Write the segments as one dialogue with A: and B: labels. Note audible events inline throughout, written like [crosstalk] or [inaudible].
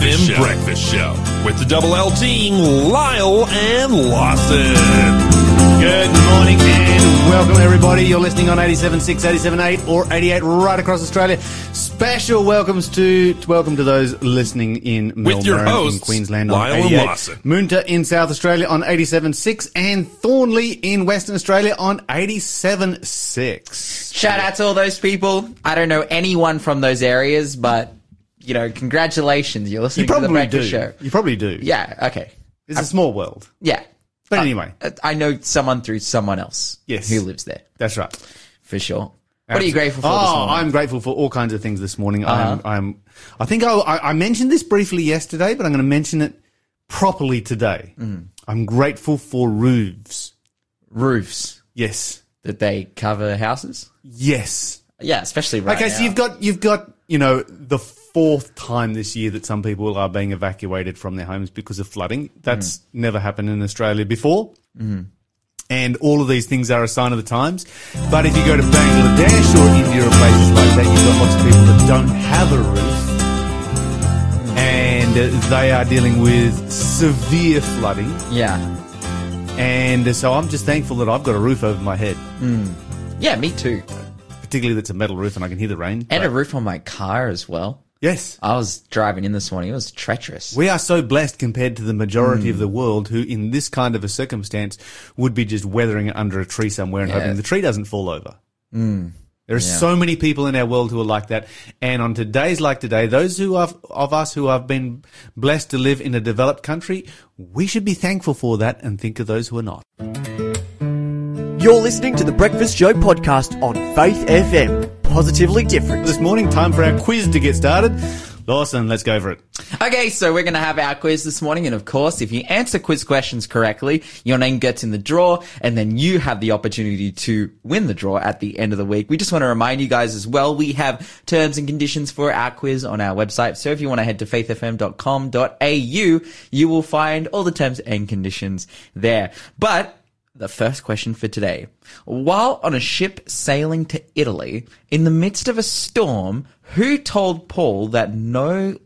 A: FM
B: Show.
A: Breakfast Show with the double L team, Lyle and Lawson.
B: Good morning and welcome everybody. You're listening on 87.6, 87.8 or 88 right across Australia. Special welcomes to, welcome to those listening in Melbourne,
A: With your hosts, in
B: Queensland on
A: Lyle and
B: 88,
A: Lawson.
B: Moonta in South Australia on 87.6 and Thornlie in Western Australia on 87.6.
C: Shout out to all those people. I don't know anyone from those areas, but you know, congratulations. You're listening
B: You
C: to the
B: probably do.
C: breakfast show.
B: You probably do.
C: Yeah. Okay.
B: It's a small world.
C: Yeah.
B: But anyway,
C: I, know someone through someone else.
B: Yes.
C: Who lives there
B: that's right.
C: for sure. What are you grateful for
B: Oh? I'm grateful for all kinds of things this morning.
C: Uh-huh.
B: I'm, I'm, I think I, I mentioned this briefly yesterday, but I'm going to mention it properly today.
C: Mm-hmm.
B: I'm grateful for roofs.
C: Roofs
B: Yes.
C: that they cover houses.
B: Yes.
C: Yeah, especially right
B: okay,
C: now.
B: so you've got, you've got, you know, the fourth time this year that some people are being evacuated from their homes because of flooding. That's
C: Mm.
B: never happened in Australia before. And all of these things are a sign of the times. But if you go to Bangladesh or India or places like that, you've got lots of people that don't have a roof. And they are dealing with severe flooding.
C: yeah.
B: And so I'm just thankful that I've got a roof over my head,
C: Yeah, me too.
B: particularly that's a metal roof and I can hear the rain.
C: And
B: But-
C: a roof on my car as well.
B: Yes.
C: I was driving in this morning. It was treacherous.
B: We are so blessed compared to the majority of the hmm. world who, in this kind of a circumstance, would be just weathering it under a tree somewhere and
C: Yeah.
B: hoping the tree doesn't fall over. Hmm. There are so many people in our world who are like that. And on today's like today, those who have, of us who have been blessed to live in a developed country, we should be thankful for that and think of those who are not.
D: You're listening to the Breakfast Show podcast on Faith FM. Positively different.
B: This morning, time for our quiz to get started. Lawson, let's go for it.
C: Okay, so we're going to have our quiz this morning. And of course, if you answer quiz questions correctly, your name gets in the draw and then you have the opportunity to win the draw at the end of the week. We just want to remind you guys as well, we have terms and conditions for our quiz on our website. So if you want to head to faithfm.com.au, you will find all the terms and conditions there. But the first question for today. While on a ship sailing to Italy, in the midst of a storm, who told Paul that no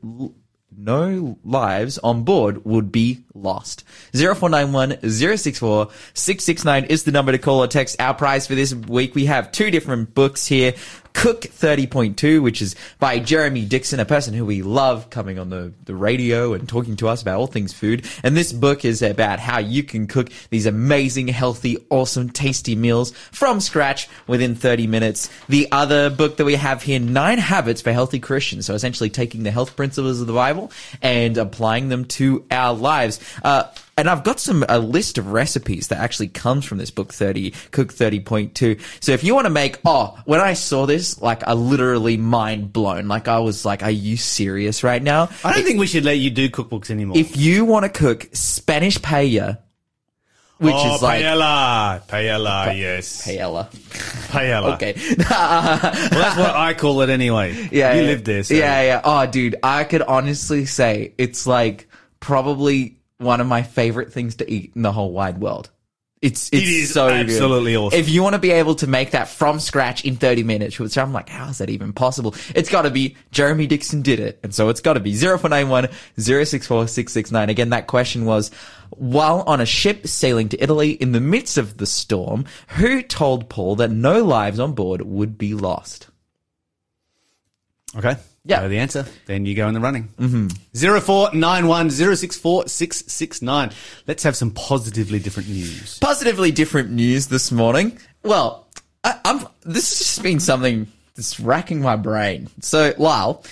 C: no lives on board would be lost. 0491 064 669 is the number to call or text. Our prize for this week, we have two different books here. Cook 30.2, which is by Jeremy Dixon, a person who we love coming on the, the radio and talking to us about all things food. And this book is about how you can cook these amazing, healthy, awesome, tasty meals from scratch within 30 minutes. The other book that we have here, Nine Habits for Healthy Christians. So essentially taking the health principles of the Bible and applying them to our lives. Uh, and I've got some a list of recipes that actually comes from this book 30 cook 30.2 so if you want to make oh when i saw this like i literally mind blown like i was like are you serious right now
B: I don't think we should let you do cookbooks anymore.
C: if you want to cook spanish paella which
B: oh,
C: is like
B: paella. Paella, yes.
C: paella
B: Paella. [laughs]
C: okay [laughs]
B: Well, that's what I call it anyway.
C: yeah
B: You
C: yeah.
B: live there, so.
C: yeah yeah oh dude i could honestly say it's like probably one of my favorite things to eat in the whole wide world it's it's
B: is
C: so good.
B: absolutely awesome.
C: If you want to be able to make that from scratch in 30 minutes, which I'm like, how is that even possible? It's got to be Jeremy Dixon did it. And so it's got to be 0491 064 669. Again, that question was, while on a ship sailing to Italy in the midst of the storm, who told Paul that no lives on board would be lost?
B: Okay.
C: Yeah.
B: Know the answer. Then you go in the running. Mm-hmm. Zero four nine one zero six four six six nine. Let's have some positively different news.
C: Positively different news this morning. Well, I, I'm, this has just been something that's racking my brain. So, Lyle,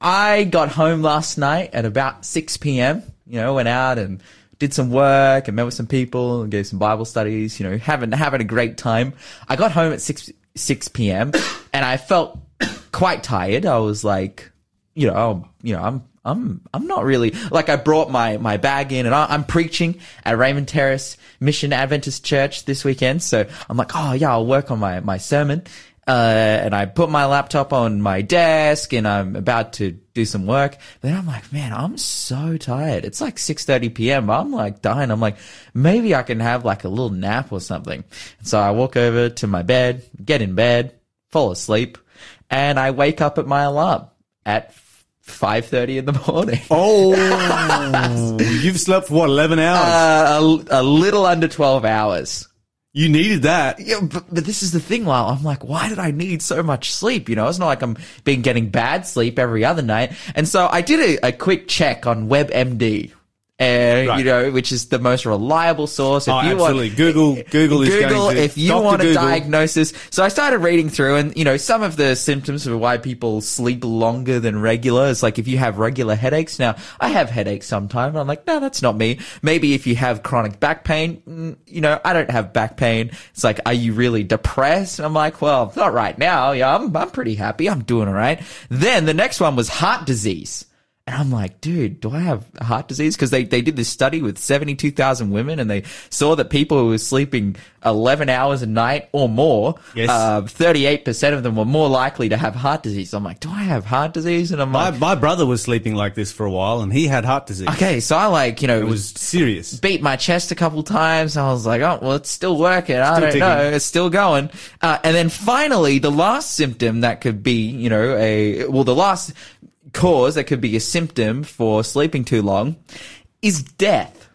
C: I got home last night at about 6 p.m., you know, went out and did some work and met with some people and gave some Bible studies, you know, having, having a great time. I got home at 6, 6 p.m. and I felt quite tired. I was like, you know, oh, you know, I'm, I'm, I'm not really like I brought my, my bag in and I, I'm preaching at Raymond Terrace Mission Adventist Church this weekend. So I'm like, oh yeah, I'll work on my, my sermon. Uh, and I put my laptop on my desk and I'm about to do some work. Then I'm like, man, I'm so tired. It's like 6.30 p.m. I'm like dying. I'm like, maybe I can have like a little nap or something. So I walk over to my bed, get in bed, fall asleep, and I wake up at my alarm at 5.30 in the morning.
B: Oh, [laughs] you've slept for what, 11 hours?
C: Uh, a, a little under 12 hours.
B: you needed that.
C: Yeah, but, but this is the thing, Lyle. I'm like, why did I need so much sleep? You know, it's not like I'm been getting bad sleep every other night. And so I did a, a quick check on WebMD. Uh,
B: Right.
C: you know, which is the most reliable source. If
B: Oh,
C: you
B: absolutely.
C: Want,
B: Google, Google is
C: Google,
B: going to.
C: if you
B: Dr.
C: want a
B: Google.
C: diagnosis. So I started reading through and, you know, some of the symptoms of why people sleep longer than regular is like if you have regular headaches. Now, I have headaches sometimes. and I'm like, no, that's not me. Maybe if you have chronic back pain, mm, you know, I don't have back pain. It's like, are you really depressed? And I'm like, well, not right now. Yeah, I'm, I'm pretty happy. I'm doing all right. Then the next one was heart disease. And I'm like, dude, do I have heart disease? Because they, they did this study with 72,000 women and they saw that people who were sleeping 11 hours a night or more,
B: Yes.
C: uh, 38% of them were more likely to have heart disease. I'm like, do I have heart disease? And I'm
B: My,
C: like,
B: my brother was sleeping like this for a while and he had heart disease.
C: okay, so I like, you know,
B: It was serious.
C: beat my chest a couple times. I was like, oh, well, it's still working. I
B: Still
C: don't
B: ticking.
C: know. It's still going. Uh, and then finally, the last symptom that could be, you know, a, well, the last cause that could be a symptom for sleeping too long is death.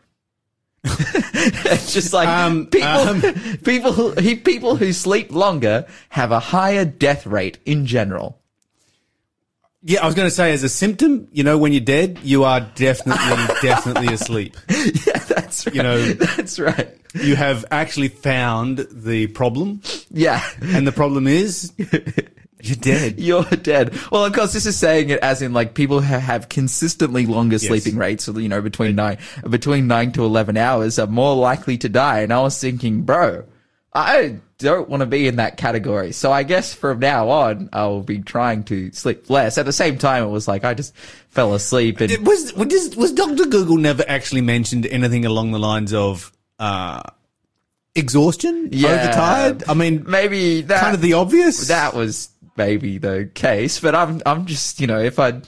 C: it's [laughs] just like
B: Um,
C: people,
B: um. [laughs]
C: people, who, people who sleep longer have a higher death rate in general.
B: Yeah, I was going to say as a symptom, you know, when you're dead, you are definitely, [laughs] definitely asleep.
C: yeah, that's right.
B: You know-
C: that's right.
B: You have actually found the problem
C: Yeah.
B: and the problem is you're dead. [laughs]
C: You're dead. Well, of course, this is saying it as in like people who have consistently longer sleeping rates, so, you know, between nine, between nine to 11 hours are more likely to die. And I was thinking, bro, I don't want to be in that category. So I guess from now on, I will be trying to sleep less. At the same time, it was like I just fell asleep and
B: It was, was, was Dr. Google never actually mentioned anything along the lines of, uh, exhaustion?
C: Yeah.
B: Overtired? I mean,
C: maybe that
B: kind of the obvious.
C: that was maybe the case, but I'm I'm just you know if I.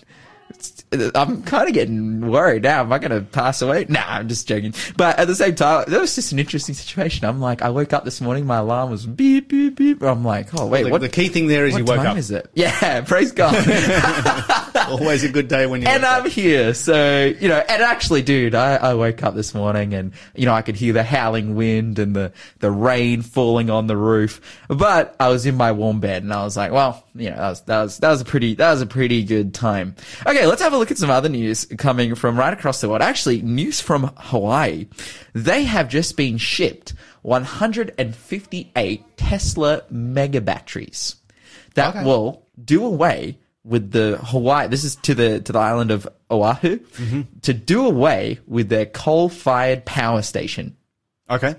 C: I'm kind of getting worried now. Am I going to pass away? Nah, I'm just joking. But at the same time, that was just an interesting situation. I'm like, I woke up this morning, my alarm was beep, beep, beep. I'm like, oh, wait,
B: the,
C: what?
B: the key thing there is you woke up.
C: is it? [laughs] Yeah, praise God. [laughs] [laughs]
B: Always a good day when you
C: and I'm
B: up.
C: here. So, you know, and actually, dude, I, I woke up this morning and, you know, I could hear the howling wind and the, the rain falling on the roof. But I was in my warm bed and I was like, well, you know, that was, that was, that was a pretty, that was a pretty good time. Okay, let's have a look at some other news coming from right across the world. Actually, news from Hawaii. They have just been shipped 158 Tesla mega batteries that
B: Okay.
C: will do away with the Hawaii. This is to the to the island of Oahu
B: Mm-hmm.
C: to do away with their coal-fired power station.
B: Okay.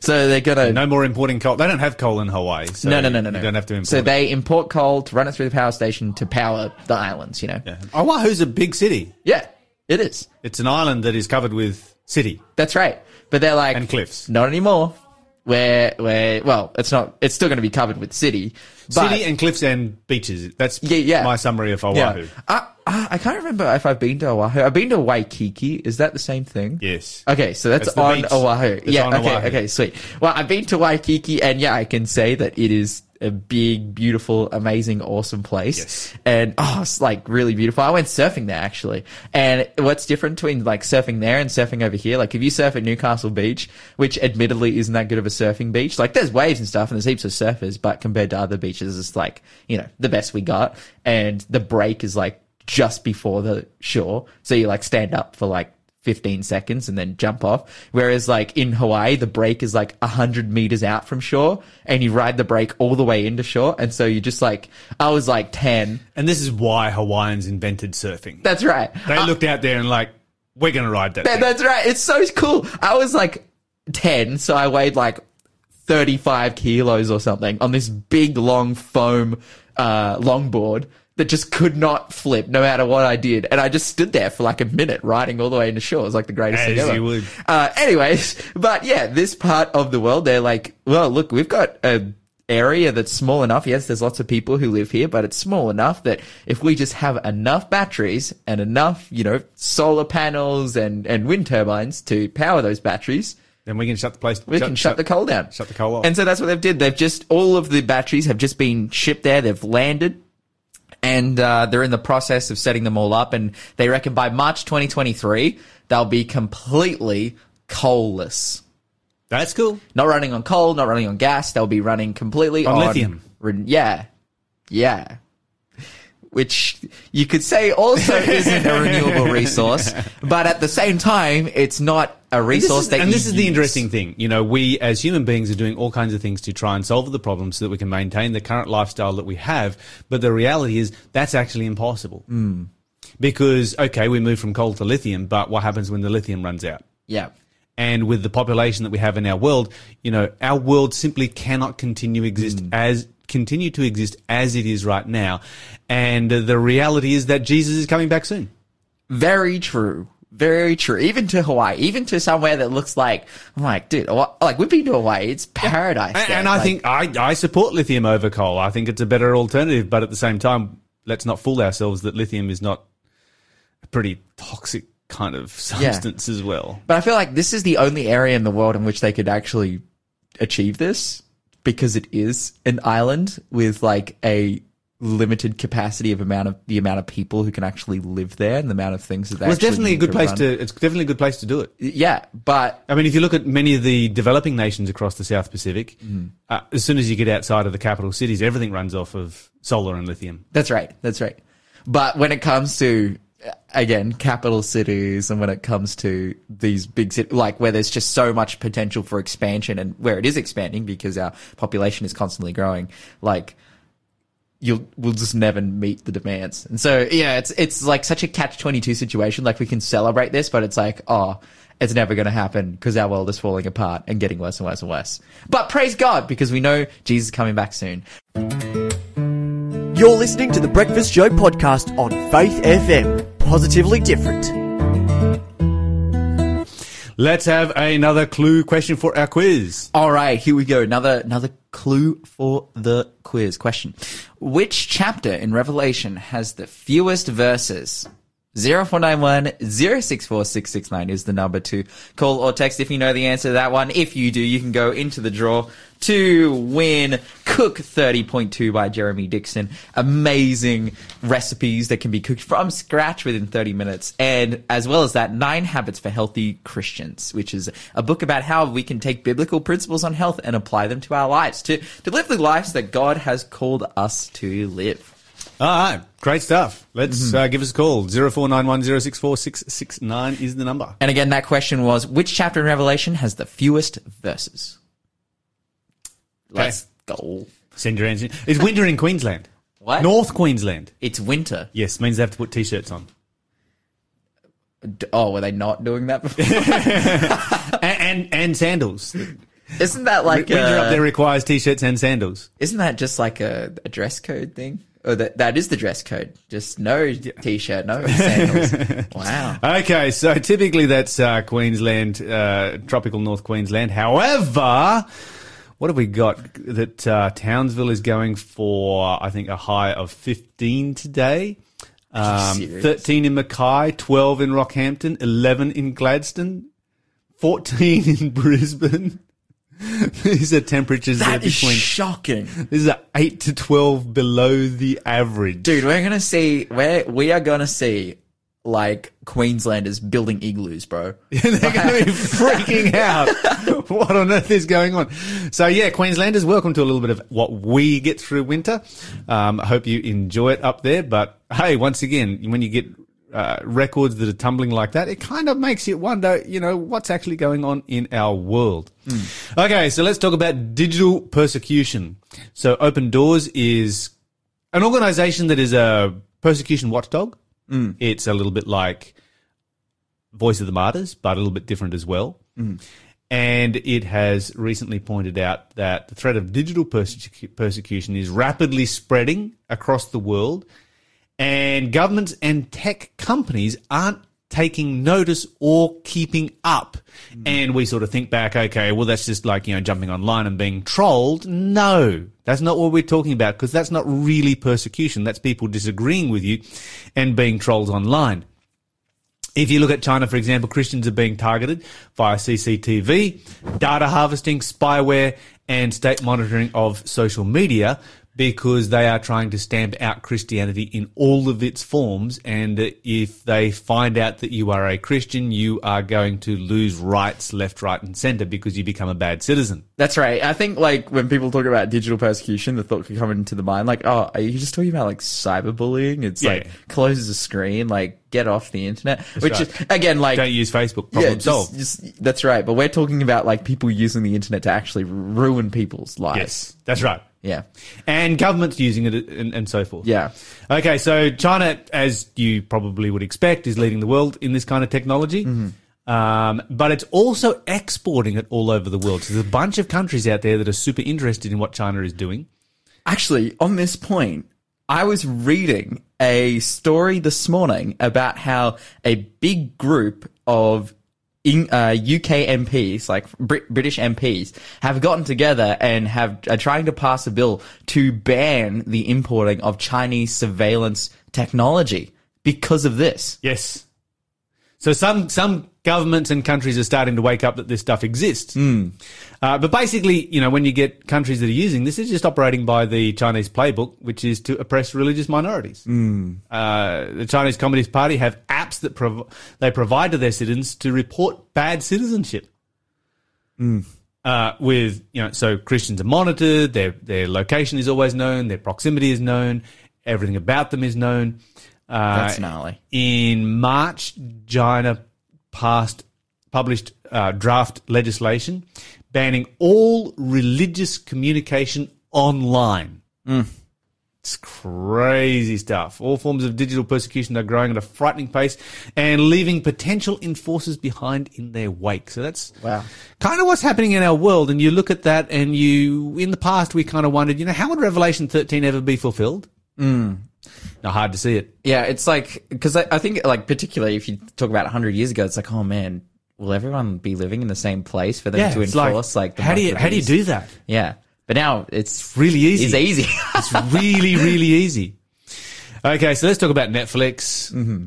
C: So they're gonna
B: No more importing coal. They don't have coal in Hawaii. So
C: no no no no
B: You
C: no.
B: don't have to import
C: So
B: it.
C: they import coal to run it through the power station to power the islands. You know.
B: Yeah. Oahu's a big city.
C: Yeah, it is.
B: It's an island that is covered with city.
C: That's right. But they're like
B: And cliffs.
C: Not anymore. Where where well, it's not. It's still going to be covered with city. But,
B: city and cliffs and beaches. That's
C: Yeah, yeah.
B: my summary of Oahu.
C: Yeah. I, I I can't remember if I've been to Oahu. I've been to Waikiki. Is that the same thing?
B: Yes.
C: Okay, so that's, on. Oahu.
B: That's
C: yeah,
B: on
C: okay,
B: Oahu.
C: okay, sweet. Well, I've been to Waikiki and yeah, I can say that it is a big, beautiful, amazing, awesome place.
B: Yes.
C: And oh, it's like really beautiful. I went surfing there actually. And what's different between like surfing there and surfing over here? Like if you surf at Newcastle Beach, which admittedly isn't that good of a surfing beach, like there's waves and stuff and there's heaps of surfers, but compared to other beaches, it's like, you know, the best we got. And the break is like just before the shore. So you like stand up for like 15 seconds and then jump off. Whereas like in Hawaii, the break is like 100 meters out from shore and you ride the break all the way into shore. And so you just like, I was like 10.
B: And this is why Hawaiians invented surfing.
C: That's right.
B: They looked out there and like, we're going to ride that.
C: That- that's right. It's so cool. I was like 10, so I weighed like 35 kilos or something on this big long foam uh, longboard that just could not flip no matter what I did. And I just stood there for like a minute riding all the way into shore. It was like the greatest thing
B: As
C: ever.
B: you would.
C: Uh, anyways, but yeah, this part of the world, they're like, well, look, we've got a area that's small enough. Yes, there's lots of people who live here, but it's small enough that if we just have enough batteries and enough, you know, solar panels and, and wind turbines to power those batteries,
B: Then we can shut the place.
C: we can shut, the coal down.
B: Shut the coal off.
C: And so that's what they've did. They've just, all of the batteries have just been shipped there. They've landed. And uh, they're in the process of setting them all up. And they reckon by March 2023 they'll be completely coalless.
B: That's cool.
C: Not running on coal, not running on gas. They'll be running completely
B: On
C: on,
B: lithium.
C: re- Yeah, yeah. Which you could say also [laughs] isn't a renewable resource, but at the same time, it's not a resource
B: this is,
C: that
B: and this is the interesting thing. You know, we as human beings are doing all kinds of things to try and solve the problem so that we can maintain the current lifestyle that we have. But the reality is that's actually impossible.
C: Hmm.
B: Because, okay, we move from coal to lithium, but what happens when the lithium runs out?
C: Yeah,
B: And with the population that we have in our world, you know, our world simply cannot continue exist as continue to exist as it is right now. And the reality is that Jesus is coming back soon.
C: very true. Very true. Even to Hawaii, even to somewhere that looks like, I'm like, dude, like we've been to Hawaii. It's paradise.
B: And, and I
C: Like,
B: think I, I support lithium over coal. I think it's a better alternative, but at the same time, let's not fool ourselves that lithium is not a pretty toxic kind of substance as well.
C: But I feel like this is the only area in the world in which they could actually achieve this because it is an island with like a limited capacity of amount of the amount of people who can actually live there and the amount of things that they
B: Well, it's definitely a good place
C: run.
B: to. It's definitely a good place to do it.
C: Yeah, but
B: I mean, if you look at many of the developing nations across the South Pacific,
C: Mm.
B: uh, as soon as you get outside of the capital cities, everything runs off of solar and lithium.
C: That's right. That's right. But when it comes to again capital cities and when it comes to these big cities like where there's just so much potential for expansion and where it is expanding because our population is constantly growing like you'll we'll just never meet the demands. And so yeah it's it's like such a catch 22 situation. Like we can celebrate this but it's like oh it's never going to happen because our world is falling apart and getting worse and worse and worse. But praise god because we know jesus is coming back soon.
D: You're listening to the Breakfast Show podcast on Faith FM. Positively different.
B: Let's have another clue question for our quiz.
C: All right, here we go. Another another clue for the quiz question. Which chapter in Revelation has the fewest verses? 0491 064 669 is the number to call or text if you know the answer to that one. If you do, you can go into the draw to win Cook 30.2 by Jeremy Dixon. Amazing recipes that can be cooked from scratch within 30 minutes. And as well as that, Nine Habits for Healthy Christians, which is a book about how we can take biblical principles on health and apply them to our lives to, to live the lives that God has called us to live.
B: All right, great stuff. Let's
C: Mm-hmm.
B: uh, give us a call. 0491064669 is the number.
C: And again, that question was, which chapter in Revelation has the fewest verses? Let's go.
B: Send your answer. It's winter in Queensland. [laughs]
C: What?
B: North Queensland.
C: It's winter.
B: Yes, means they have to put t-shirts on.
C: D- Oh, were they not doing that before? [laughs] [laughs]
B: And and, and sandals.
C: Isn't that like
B: winter
C: uh,
B: up there requires t-shirts and sandals.
C: Isn't that just like a, a dress code thing? Or that that is the dress code. Just no t-shirt, no [laughs] sandals. [laughs] wow.
B: Okay, so typically that's uh, Queensland, uh, tropical North Queensland. However, what have we got? That uh, Townsville is going for, I think, a high of 15 today. Um, 13 in Mackay, 12 in Rockhampton, 11 in Gladstone, 14 [laughs] in Brisbane. [laughs] These are temperatures that
C: That
B: are
C: is
B: between.
C: shocking.
B: These are 8 to 12 below the average.
C: Dude, we're gonna see we're we are gonna see like Queenslanders building igloos, bro. [laughs]
B: They're going to be freaking [laughs] out. what on earth is going on? So yeah, Queenslanders, welcome to a little bit of what we get through winter. Um, I hope you enjoy it up there. But hey, once again, when you get uh, records that are tumbling like that, it kind of makes you wonder, you know, what's actually going on in our world. Hmm. Okay, so let's talk about digital persecution. So Open Doors is an organization that is a persecution watchdog. Hmm. It's a little bit like Voice of the Martyrs, but a little bit different as well. Hmm. And it has recently pointed out that the threat of digital persecu- persecution is rapidly spreading across the world, and governments and tech companies aren't taking notice or keeping up. Hmm. And we sort of think back, okay, well, that's just like, you know, jumping online and being trolled. No, that's not what we're talking about because that's not really persecution. That's people disagreeing with you and being trolled online. If you look at China, for example, Christians are being targeted via CCTV, data harvesting, spyware, and state monitoring of social media because they are trying to stamp out Christianity in all of its forms. And if they find out that you are a Christian, you are going to lose rights left, right, and center because you become a bad citizen.
C: That's right. I think like when people talk about digital persecution, the thought could come into the mind like, oh, are you just talking about like cyberbullying? It's
B: Yeah.
C: like closes the screen, like get off the internet. Which
B: right.
C: is again like
B: Don't use Facebook. Problem
C: just-
B: solved.
C: just- that's right. But we're talking about like people using the internet to actually ruin people's lives.
B: Yes, that's right.
C: Yeah.
B: And governments using it and, and so forth.
C: Yeah.
B: Okay, so China, as you probably would expect, is leading the world in this kind of technology.
C: Mm-hmm.
B: Um, but it's also exporting it all over the world. So there's a bunch of countries out there that are super interested in what China is doing.
C: Actually, on this point, I was reading a story this morning about how a big group of in, uh, UK MPs, like Brit- British MPs, have gotten together and have are trying to pass a bill to ban the importing of Chinese surveillance technology because of this.
B: Yes. So some some governments and countries are starting to wake up that this stuff exists. Uh, but basically, you know, when you get countries that are using this, is just operating by the Chinese playbook, which is to oppress religious minorities. Uh, the Chinese Communist Party have apps that prov- they provide to their citizens to report bad citizenship. Uh, with you know, so Christians are monitored. Their their location is always known. Their proximity is known. Everything about them is known. Uh,
C: That's gnarly.
B: in March, China passed published uh, draft legislation banning all religious communication online. It's crazy stuff. All forms of digital persecution are growing at a frightening pace and leaving potential enforcers behind in their wake. So that's
C: Wow.
B: kind of what's happening in our world. And you look at that and you, in the past, we kind of wondered, you know, how would Revelation 13 ever be fulfilled? Mm. Now, hard to see it.
C: Yeah, it's like because I, I think like particularly if you talk about hundred years ago, it's like oh man, will everyone be living in the same place for them to
B: it's
C: enforce like, the
B: how do you, how do you do that?
C: Yeah, but now it's
B: Really easy.
C: It's easy. [laughs]
B: It's really, really easy. Okay, so let's talk about Netflix.
C: Mm-hmm.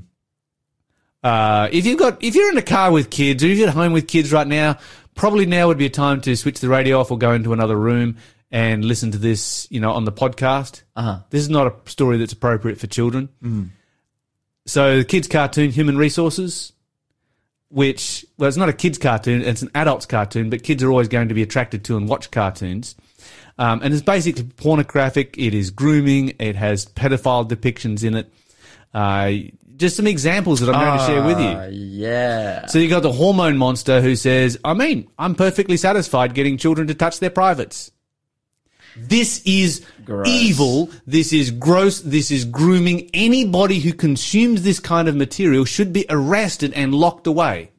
B: Uh, if you've got, if you're in a car with kids or if you're at home with kids right now, probably now would be a time to switch the radio off or go into another room and listen to this, you know, on the podcast.
C: Uh-huh.
B: This is not a story that's appropriate for children. So the kids' cartoon, Human Resources, which, well, it's not a kids' cartoon, it's an adult's cartoon, but kids are always going to be attracted to and watch cartoons. Um, and it's basically pornographic. It is grooming. It has pedophile depictions in it. Uh, just some examples that I'm going to share with you.
C: yeah.
B: So you got the hormone monster who says, I mean, I'm perfectly satisfied getting children to touch their privates. This is
C: Gross.
B: evil. This is gross. This is grooming. Anybody who consumes this kind of material should be arrested and locked away.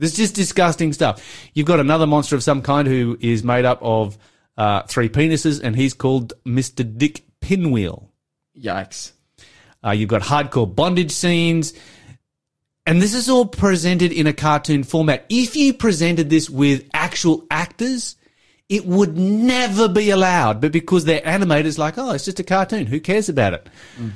B: This is just disgusting stuff. You've got another monster of some kind who is made up of uh, three penises, and he's called Mr. Dick Pinwheel.
C: Yikes.
B: Uh, you've got hardcore bondage scenes. And this is all presented in a cartoon format. If you presented this with actual actors, it would never be allowed. But because they're animated, it's like, oh, it's just a cartoon. Who cares about it? Mm.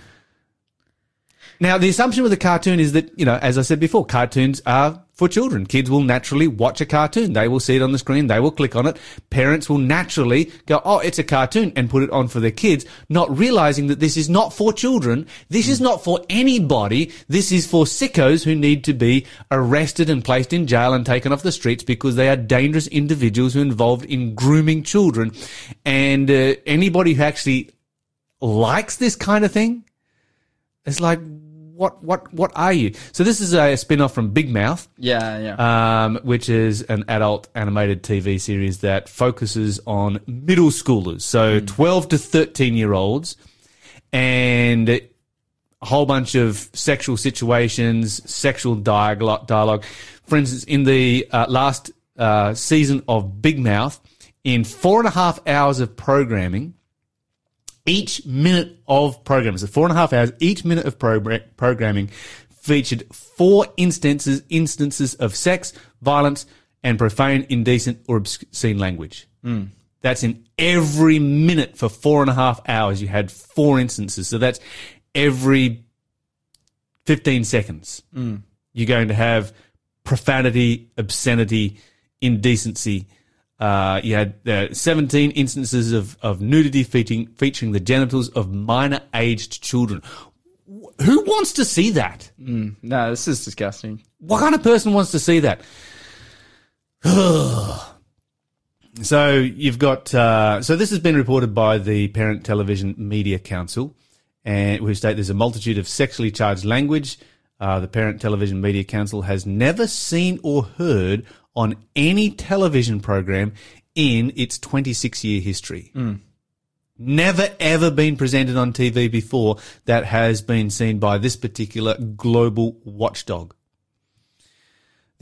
B: Now, the assumption with a cartoon is that, you know, as I said before, cartoons are for children. Kids will naturally watch a cartoon. They will see it on the screen. They will click on it. Parents will naturally go, oh, it's a cartoon and put it on for their kids, not realizing that this is not for children. This is not for anybody. This is for sickos who need to be arrested and placed in jail and taken off the streets because they are dangerous individuals who are involved in grooming children. And uh, anybody who actually likes this kind of thing, it's like, what, what, what are you? So this is a spin-off from Big Mouth,
C: Yeah, yeah.
B: um, which is an adult animated TV series that focuses on middle schoolers, so 12 to 13 year olds, and a whole bunch of sexual situations, sexual dialogue. dialogue. For instance, in the uh, last uh, season of Big Mouth, in four and a half hours of programming, each minute of programming, so four and a half hours, each minute of progr- programming featured four instances instances of sex, violence, and profane, indecent, or obscene language. Hmm. That's in every minute for four and a half hours. You had four instances, so that's every fifteen seconds. Hmm. You're going to have profanity, obscenity, indecency, Uh, you had uh, 17 instances of, of nudity featuring, featuring the genitals of minor aged children. Wh- Who wants to see that?
C: No, this is disgusting.
B: What kind of person wants to see that? [sighs] so you've got uh, so this has been reported by the Parent Television Media Council, and who state there's a multitude of sexually charged language. Uh, the Parent Television Media Council has never seen or heard on any television program in its 26 year history. Hmm. Never ever been presented on TV before that has been seen by this particular global watchdog.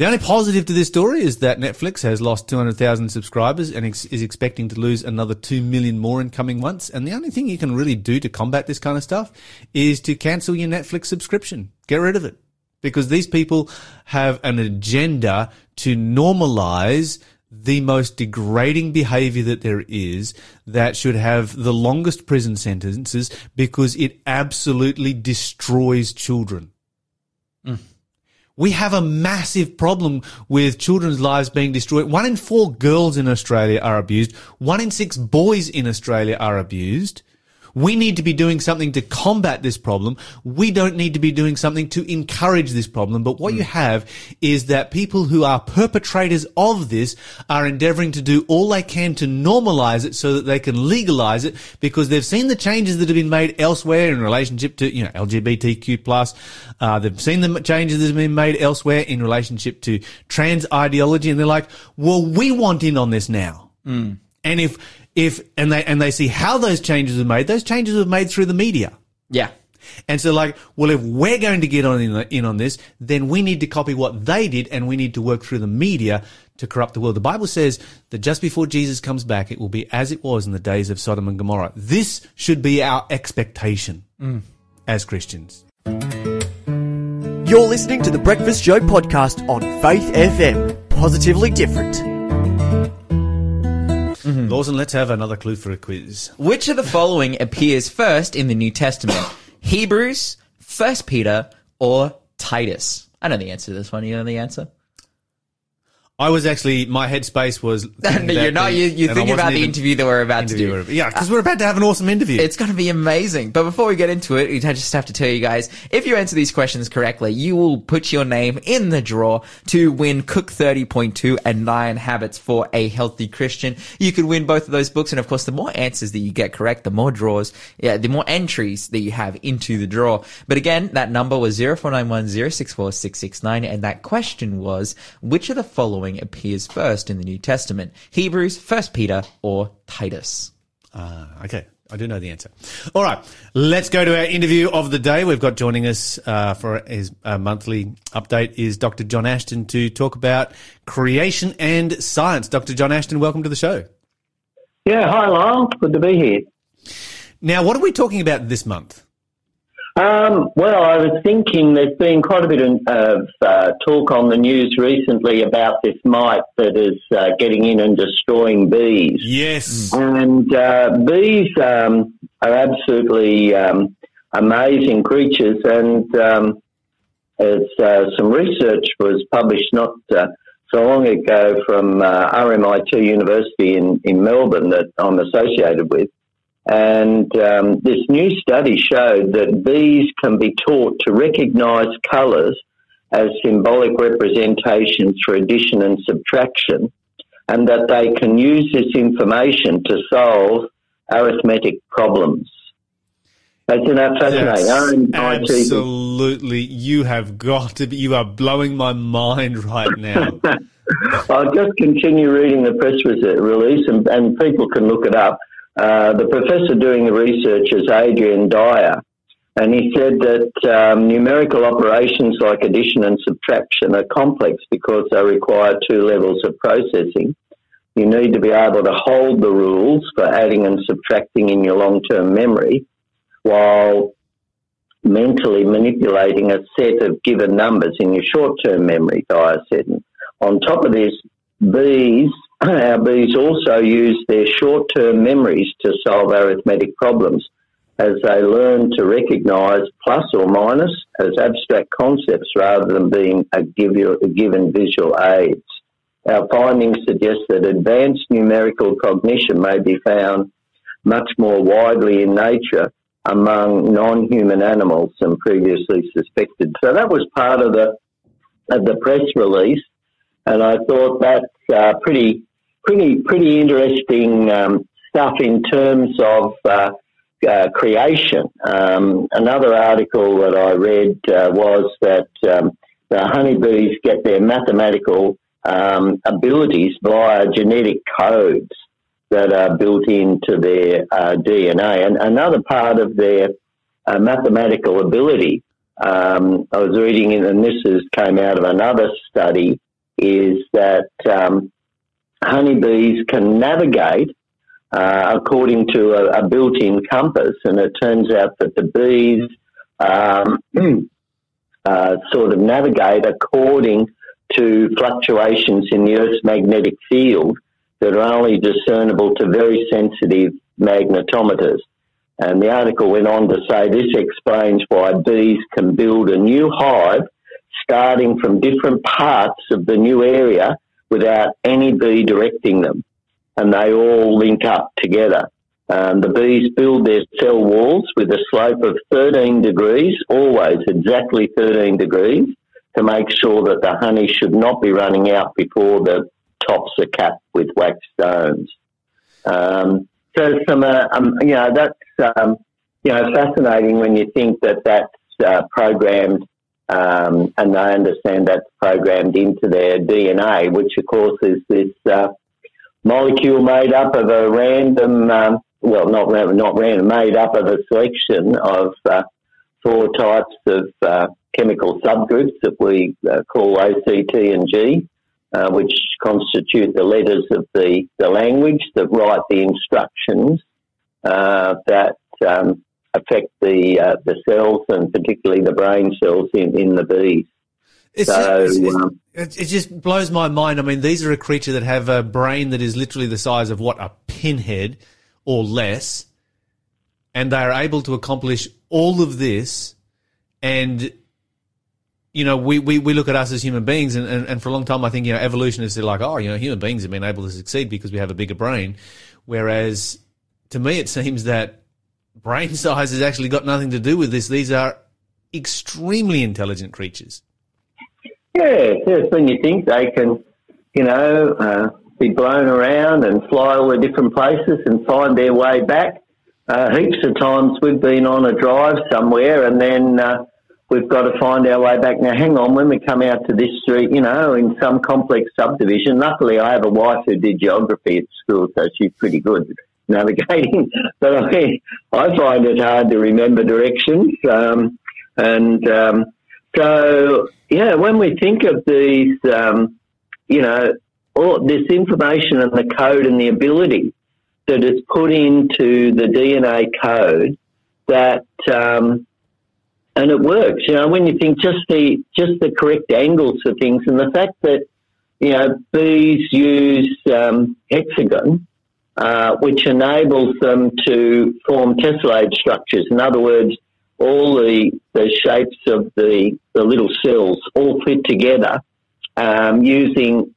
B: The only positive to this story is that Netflix has lost 200,000 subscribers and ex- is expecting to lose another 2 million more in coming months. And the only thing you can really do to combat this kind of stuff is to cancel your Netflix subscription. Get rid of it. Because these people have an agenda to normalize the most degrading behavior that there is that should have the longest prison sentences because it absolutely destroys children. We have a massive problem with children's lives being destroyed. One in four girls in Australia are abused. One in six boys in Australia are abused. We need to be doing something to combat this problem. We don't need to be doing something to encourage this problem. But what you have is that people who are perpetrators of this are endeavoring to do all they can to normalize it so that they can legalize it because they've seen the changes that have been made elsewhere in relationship to, you know, LGBTQ plus. Uh, they've seen the changes that have been made elsewhere in relationship to trans ideology and they're like, well, we want in on this now. And if, if, and they, and they see how those changes are made, those changes are made through the media.
C: Yeah.
B: And so like, well, if we're going to get on in, in on this, then we need to copy what they did and we need to work through the media to corrupt the world. The Bible says that just before Jesus comes back, it will be as it was in the days of Sodom and Gomorrah. This should be our expectation mm. as Christians.
D: You're listening to the Breakfast Show podcast on Faith FM. Positively different. Mm-hmm.
B: Lawson, let's have another clue for a quiz.
C: Which of the following appears first in the New Testament? [coughs] Hebrews, First Peter, or Titus? I know the answer to this one. You know the answer?
B: I was actually, my headspace was. [laughs]
C: no, you're not. You, you're thinking about the interview that we're about to do.
B: Yeah, uh, because we're about to have an awesome interview.
C: It's going to be amazing. But before we get into it, I just have to tell you guys, if you answer these questions correctly, you will put your name in the draw to win Cook 30.2 and Nine Habits for a Healthy Christian. You could win both of those books. And of course, the more answers that you get correct, the more draws, yeah, the more entries that you have into the draw. But again, that number was 0491 064 669. And that question was, which of the following appears first in the New Testament? Hebrews, First Peter, or Titus?
B: Ah, okay. I do know the answer. All right. Let's go to our interview of the day. We've got joining us uh, for his uh, monthly update is Dr. John Ashton to talk about creation and science. Dr. John Ashton, welcome to the show.
E: Yeah, hi Lyle. Good to be here.
B: Now, what are we talking about this month?
E: Um, well, I was thinking there's been quite a bit of uh, talk on the news recently about this mite that is uh, getting in and destroying bees.
B: Yes.
E: And uh, bees um, are absolutely um, amazing creatures, and um, as uh, some research was published not uh, so long ago from uh, RMIT University in, in Melbourne that I'm associated with. And um, this new study showed that bees can be taught to recognize colours as symbolic representations for addition and subtraction, and that they can use this information to solve arithmetic problems. Isn't that fascinating?
B: That's absolutely. You have got to be, you are blowing my mind right now. [laughs]
E: I'll just continue reading the press release, and, and people can look it up. Uh, the professor doing the research is Adrian Dyer, and he said that um, numerical operations like addition and subtraction are complex because they require two levels of processing. You need to be able to hold the rules for adding and subtracting in your long term memory while mentally manipulating a set of given numbers in your short term memory, Dyer said. On top of this, bees, [clears throat] our bees also use their short term memories to solve arithmetic problems as they learn to recognize plus or minus as abstract concepts rather than being a, give a given visual aids. our findings suggest that advanced numerical cognition may be found much more widely in nature among non-human animals than previously suspected. So that was part of the of the press release, and I thought that's uh, pretty pretty pretty interesting um, stuff in terms of uh, uh, creation. Um, another article that I read uh, was that um, the honeybees get their mathematical um, abilities via genetic codes that are built into their uh, DNA. And another part of their uh, mathematical ability, um, I was reading, and this is, came out of another study, is that um, honeybees can navigate uh, according to a, a, built-in compass, and it turns out that the bees um, [clears throat] uh, sort of navigate according to fluctuations in the Earth's magnetic field that are only discernible to very sensitive magnetometers. And the article went on to say this explains why bees can build a new hive starting from different parts of the new area without any bee directing them. And they all link up together. Um, the bees build their cell walls with a slope of 13 degrees, always exactly 13 degrees, to make sure that the honey should not be running out before the tops are capped with wax stones. Um, so some, uh, um, you know, that's, um, you know, fascinating when you think that that's uh, programmed, um, and they understand that's programmed into their DNA, which of course is this uh, molecule made up of a random, um, well, not not random, made up of a selection of uh, four types of uh, chemical subgroups that we uh, call OCT and G, uh, which constitute the letters of the, the language that write the instructions uh, that um, affect the uh, the cells and particularly the brain cells in, in the bees.
B: It's, so, it's, it's, um, it just blows my mind. I mean, these are a creature that have a brain that is literally the size of what a pinhead or less, and they are able to accomplish all of this and you know, we, we, we look at us as human beings, and, and, and for a long time, I think, you know, evolutionists are like, oh, you know, human beings have been able to succeed because we have a bigger brain. Whereas to me, it seems that brain [laughs] size has actually got nothing to do with this. These are extremely intelligent creatures.
E: Yeah, yes, when you think they can, you know, uh, be blown around and fly all the different places and find their way back. Uh, heaps of times we've been on a drive somewhere and then uh, we've got to find our way back. Now, hang on, when we come out to this street, you know, in some complex subdivision, luckily I have a wife who did geography at school, so she's pretty good navigating. [laughs] but I I find it hard to remember directions. Um, and um, so, yeah, when we think of these, um, you know, all this information and the code and the ability that is put into the DNA code that um, and it works. You know, when you think just the just the correct angles for things, and the fact that you know bees use um, hexagon, uh, which enables them to form tessellate structures. In other words, all the the shapes of the the little cells all fit together um, using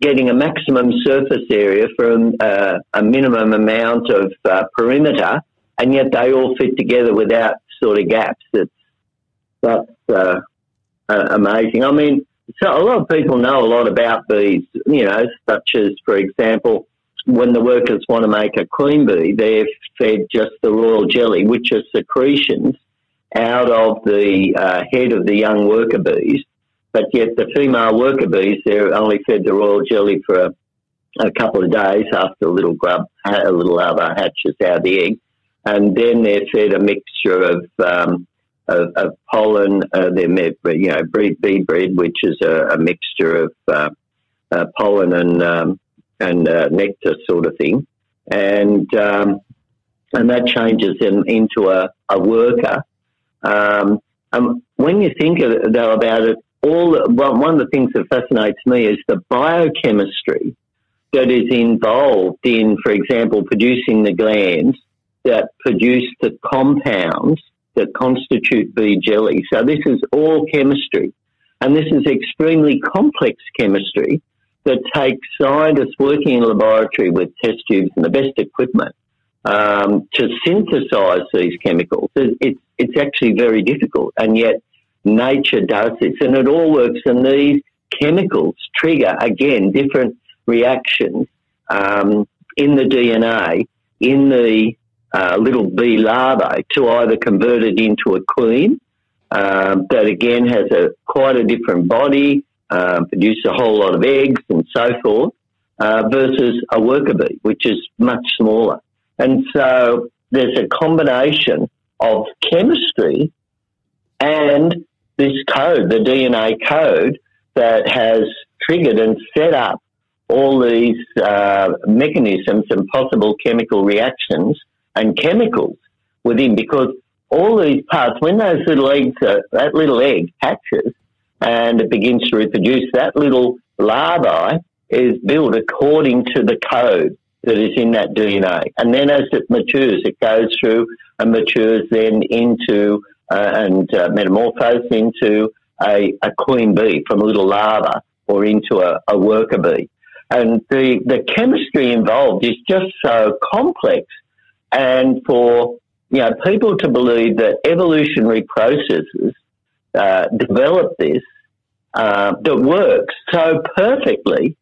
E: getting a maximum surface area from uh, a minimum amount of uh, perimeter, and yet they all fit together without sort of gaps. It's that's uh, amazing. I mean, so a lot of people know a lot about bees, you know, such as, for example, when the workers want to make a queen bee, they're fed just the royal jelly, which are secretions out of the uh, head of the young worker bees. But yet the female worker bees, they're only fed the royal jelly for a, a couple of days after a little grub, a little larva hatches out the egg. And then they're fed a mixture of um, of, of pollen. Uh, they're you know bee bread, which is a, a mixture of uh, uh, pollen and um, and uh, nectar sort of thing, and um, and that changes them into a, a worker. Um, um, when you think though about it, all well, one of the things that fascinates me is the biochemistry that is involved in, for example, producing the glands that produce the compounds that constitute bee jelly. So this is all chemistry. And this is extremely complex chemistry that take scientists working in a laboratory with test tubes and the best equipment um, to synthesize these chemicals. It's it's actually very difficult, and yet nature does this, and it all works. And these chemicals trigger again different reactions um, in the DNA in the uh, little bee larvae to either convert it into a queen um, that again has a quite a different body, um, produce a whole lot of eggs and so forth, uh, versus a worker bee, which is much smaller. And so there's a combination of chemistry and this code, the DNA code, that has triggered and set up all these uh, mechanisms and possible chemical reactions and chemicals within because all these parts, when those little eggs, are, that little egg hatches and it begins to reproduce, that little larvae is built according to the code that is in that DNA. And then as it matures, it goes through and matures then into uh, and uh, metamorphoses into a, a, queen bee from a little larva or into a, a worker bee. And the, the chemistry involved is just so complex. And for you know people to believe that evolutionary processes uh, develop this uh, that works so perfectly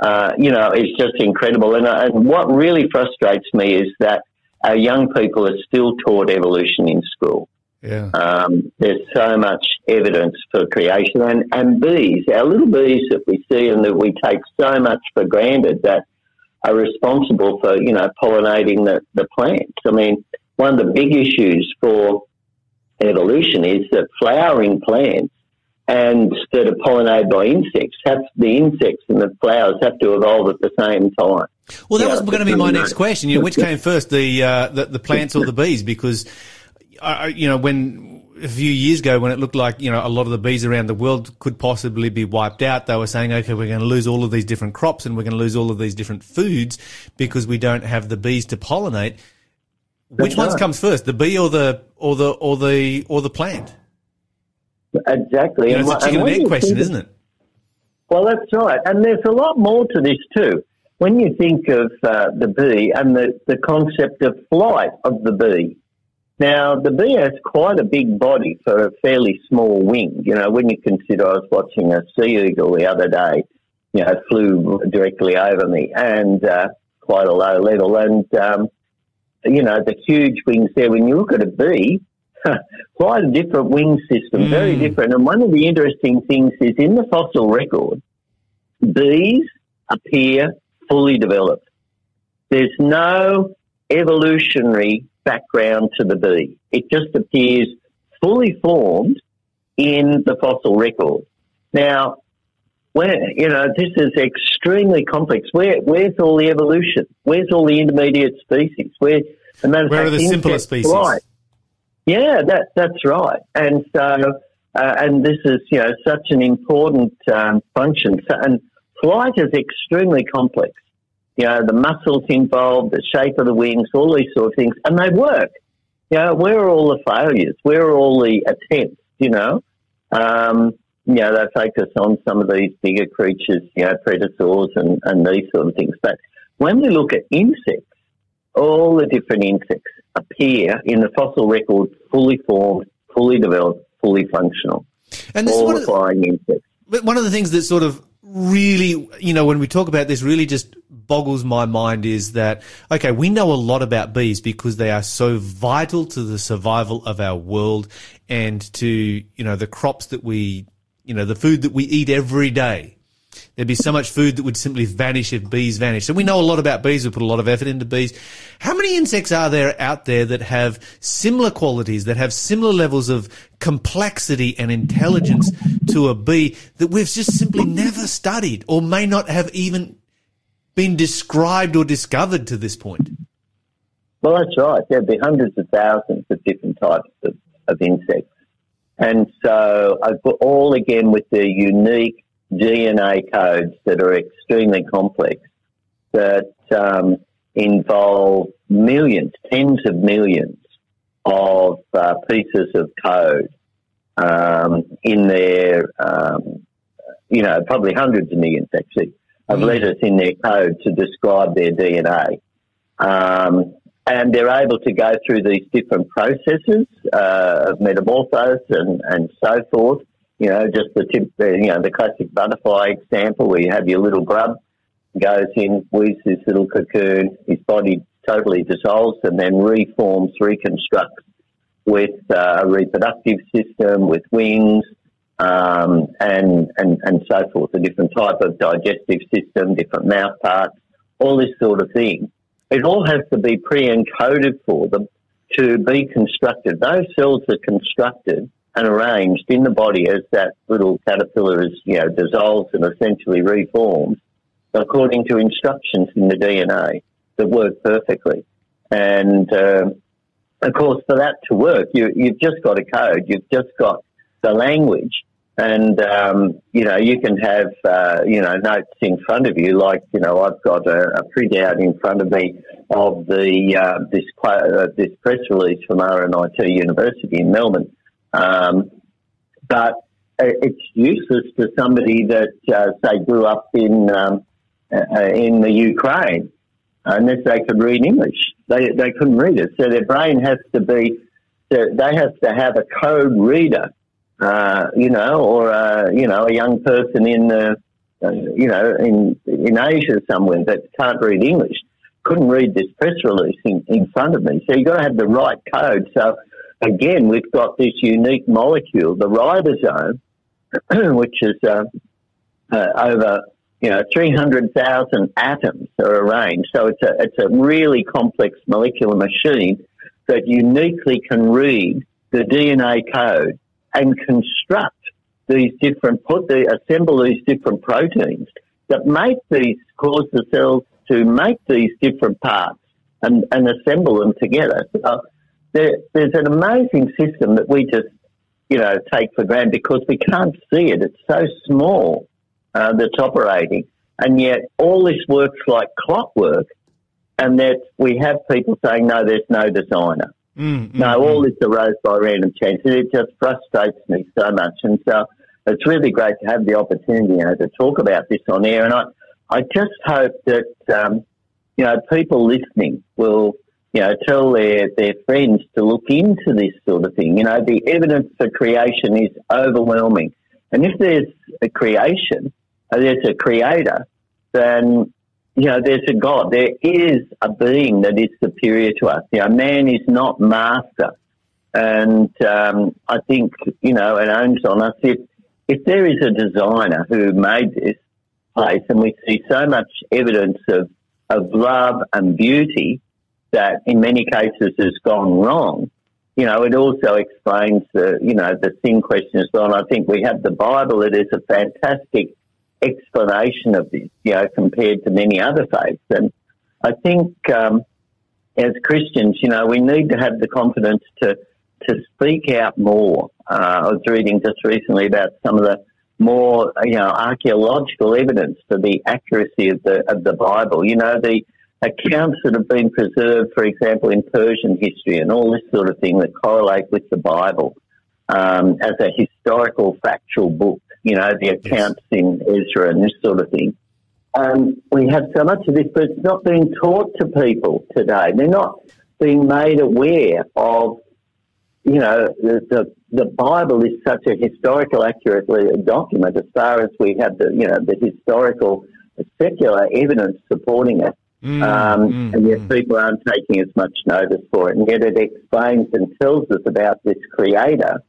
E: uh, you know, it's just incredible. And, uh, and what really frustrates me is that our young people are still taught evolution in school.
B: Yeah.
E: Um, there's so much evidence for creation, and, and bees, our little bees that we see and that we take so much for granted that are responsible for, you know, pollinating the, the plants. I mean, one of the big issues for evolution is that flowering plants and that are pollinated by insects have the insects and the flowers have to evolve at the same time.
B: Well, that yeah, was going to be my next [laughs] question. You know, which came first, the, uh, the, the plants or the bees? Because, uh, you know, when a few years ago, when it looked like you know a lot of the bees around the world could possibly be wiped out, they were saying, okay, we're going to lose all of these different crops and we're going to lose all of these different foods because we don't have the bees to pollinate. Which ones comes first, the bee or the or the or the or the plant?
E: Exactly.
B: You know, it's a chicken and egg question, isn't it?
E: Well, that's right. And there's a lot more to this too. When you think of uh, the bee and the, the concept of flight of the bee, now the bee has quite a big body for a fairly small wing. You know, when you consider, I was watching a sea eagle the other day, you know, it flew directly over me and uh, quite a low level. And, um, you know, the huge wings there, when you look at a bee, [laughs] quite a different wing system, mm. very different. And one of the interesting things is in the fossil record, bees appear fully developed. There's no evolutionary background to the bee. It just appears fully formed in the fossil record. Now, when, you know, this is extremely complex. Where, where's all the evolution? Where's all the intermediate species? Where,
B: Where are the simpler species? Right.
E: Yeah, that that's right. And so, uh, and this is you know such an important um, function. So, and flight is extremely complex. You know, the muscles involved, the shape of the wings, all these sort of things, and they work. You know, where are all the failures? Where are all the attempts? You know, um, you know, they focus on some of these bigger creatures, you know, predators and, and these sort of things. But when we look at insects, all the different insects appear in the fossil record fully formed, fully developed, fully functional. And this all is one of the, insects.
B: But one of the things that sort of really, you know, when we talk about this, really just boggles my mind is that, okay, we know a lot about bees because they are so vital to the survival of our world and to, you know, the crops that we, you know, the food that we eat every day. There'd be so much food that would simply vanish if bees vanished. So we know a lot about bees. We put a lot of effort into bees. How many insects are there out there that have similar qualities, that have similar levels of complexity and intelligence to a bee that we've just simply never studied or may not have even been described or discovered to this point?
E: Well, that's right. There'd be hundreds of thousands of different types of, of insects. And so, all again with the unique DNA codes that are extremely complex that um, involve millions, tens of millions of uh, pieces of code um, in their, um, you know, probably hundreds of millions actually of letters in their code to describe their DNA. Um, and they're able to go through these different processes uh, of metamorphosis and, and so forth. You know, just the tip, you know, the classic butterfly example where you have your little grub goes in, weaves this little cocoon, his body totally dissolves and then reforms, reconstructs with uh, a reproductive system, with wings, um, and, and, and so forth, a different type of digestive system, different mouth parts, all this sort of thing. It all has to be pre-encoded for them to be constructed. Those cells are constructed and arranged in the body as that little caterpillar is, you know, dissolves and essentially reforms according to instructions in the DNA that work perfectly. And, um, of course, for that to work, you, you've just got a code. You've just got the language and um, you know you can have uh, you know notes in front of you, like you know I've got a, a printout in front of me of the uh, this uh, this press release from RMIT University in Melbourne, um, but it's useless to somebody that uh, say grew up in um, uh, in the Ukraine unless they could read English. They they couldn't read it, so their brain has to be they have to have a code reader uh, you know, or uh, you know, a young person in, uh, uh, you know, in in Asia somewhere that can't read English couldn't read this press release in, in front of me. So you've got to have the right code. So again, we've got this unique molecule, the ribosome, [clears throat] which is uh, uh, over you know 300,000 atoms are arranged. So it's a it's a really complex molecular machine that uniquely can read the DNA code and construct these different, put the, assemble these different proteins that make these, cause the cells to make these different parts and, and assemble them together. So there, there's an amazing system that we just, you know, take for granted because we can't see it. It's so small uh, that's operating. And yet all this works like clockwork. And that we have people saying, no, there's no designer. Mm, no, mm, all mm. this arose by random chance. And it just frustrates me so much. And so it's really great to have the opportunity you know, to talk about this on air. And I, I just hope that, um, you know, people listening will, you know, tell their, their friends to look into this sort of thing. You know, the evidence for creation is overwhelming. And if there's a creation, there's a creator, then you know, there's a God. There is a being that is superior to us. You know, man is not master. And um, I think, you know, it owns on us. If, if there is a designer who made this place and we see so much evidence of, of love and beauty that in many cases has gone wrong, you know, it also explains the, you know, the sin question as well. And I think we have the Bible. It is a fantastic explanation of this, you know, compared to many other faiths. And I think um, as Christians, you know, we need to have the confidence to to speak out more. Uh, I was reading just recently about some of the more, you know, archaeological evidence for the accuracy of the of the Bible. You know, the accounts that have been preserved, for example, in Persian history and all this sort of thing that correlate with the Bible um, as a historical, factual book you know, the accounts yes. in Ezra and this sort of thing. Um, we have so much of this, but it's not being taught to people today. They're not being made aware of, you know, the, the, the Bible is such a historical, accurate document as far as we have the, you know, the historical, secular evidence supporting it. Mm, um, mm, and yet mm. people aren't taking as much notice for it. And yet it explains and tells us about this creator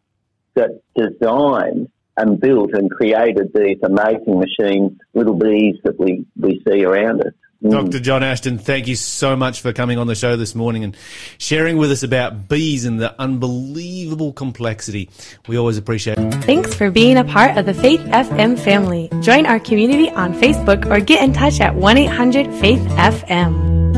E: that designed and built and created these amazing machines, little bees that we, we see around us.
B: Mm. Dr. John Ashton, thank you so much for coming on the show this morning and sharing with us about bees and the unbelievable complexity. We always appreciate it.
F: Thanks for being a part of the Faith FM family. Join our community on Facebook or get in touch at 1 800 Faith FM.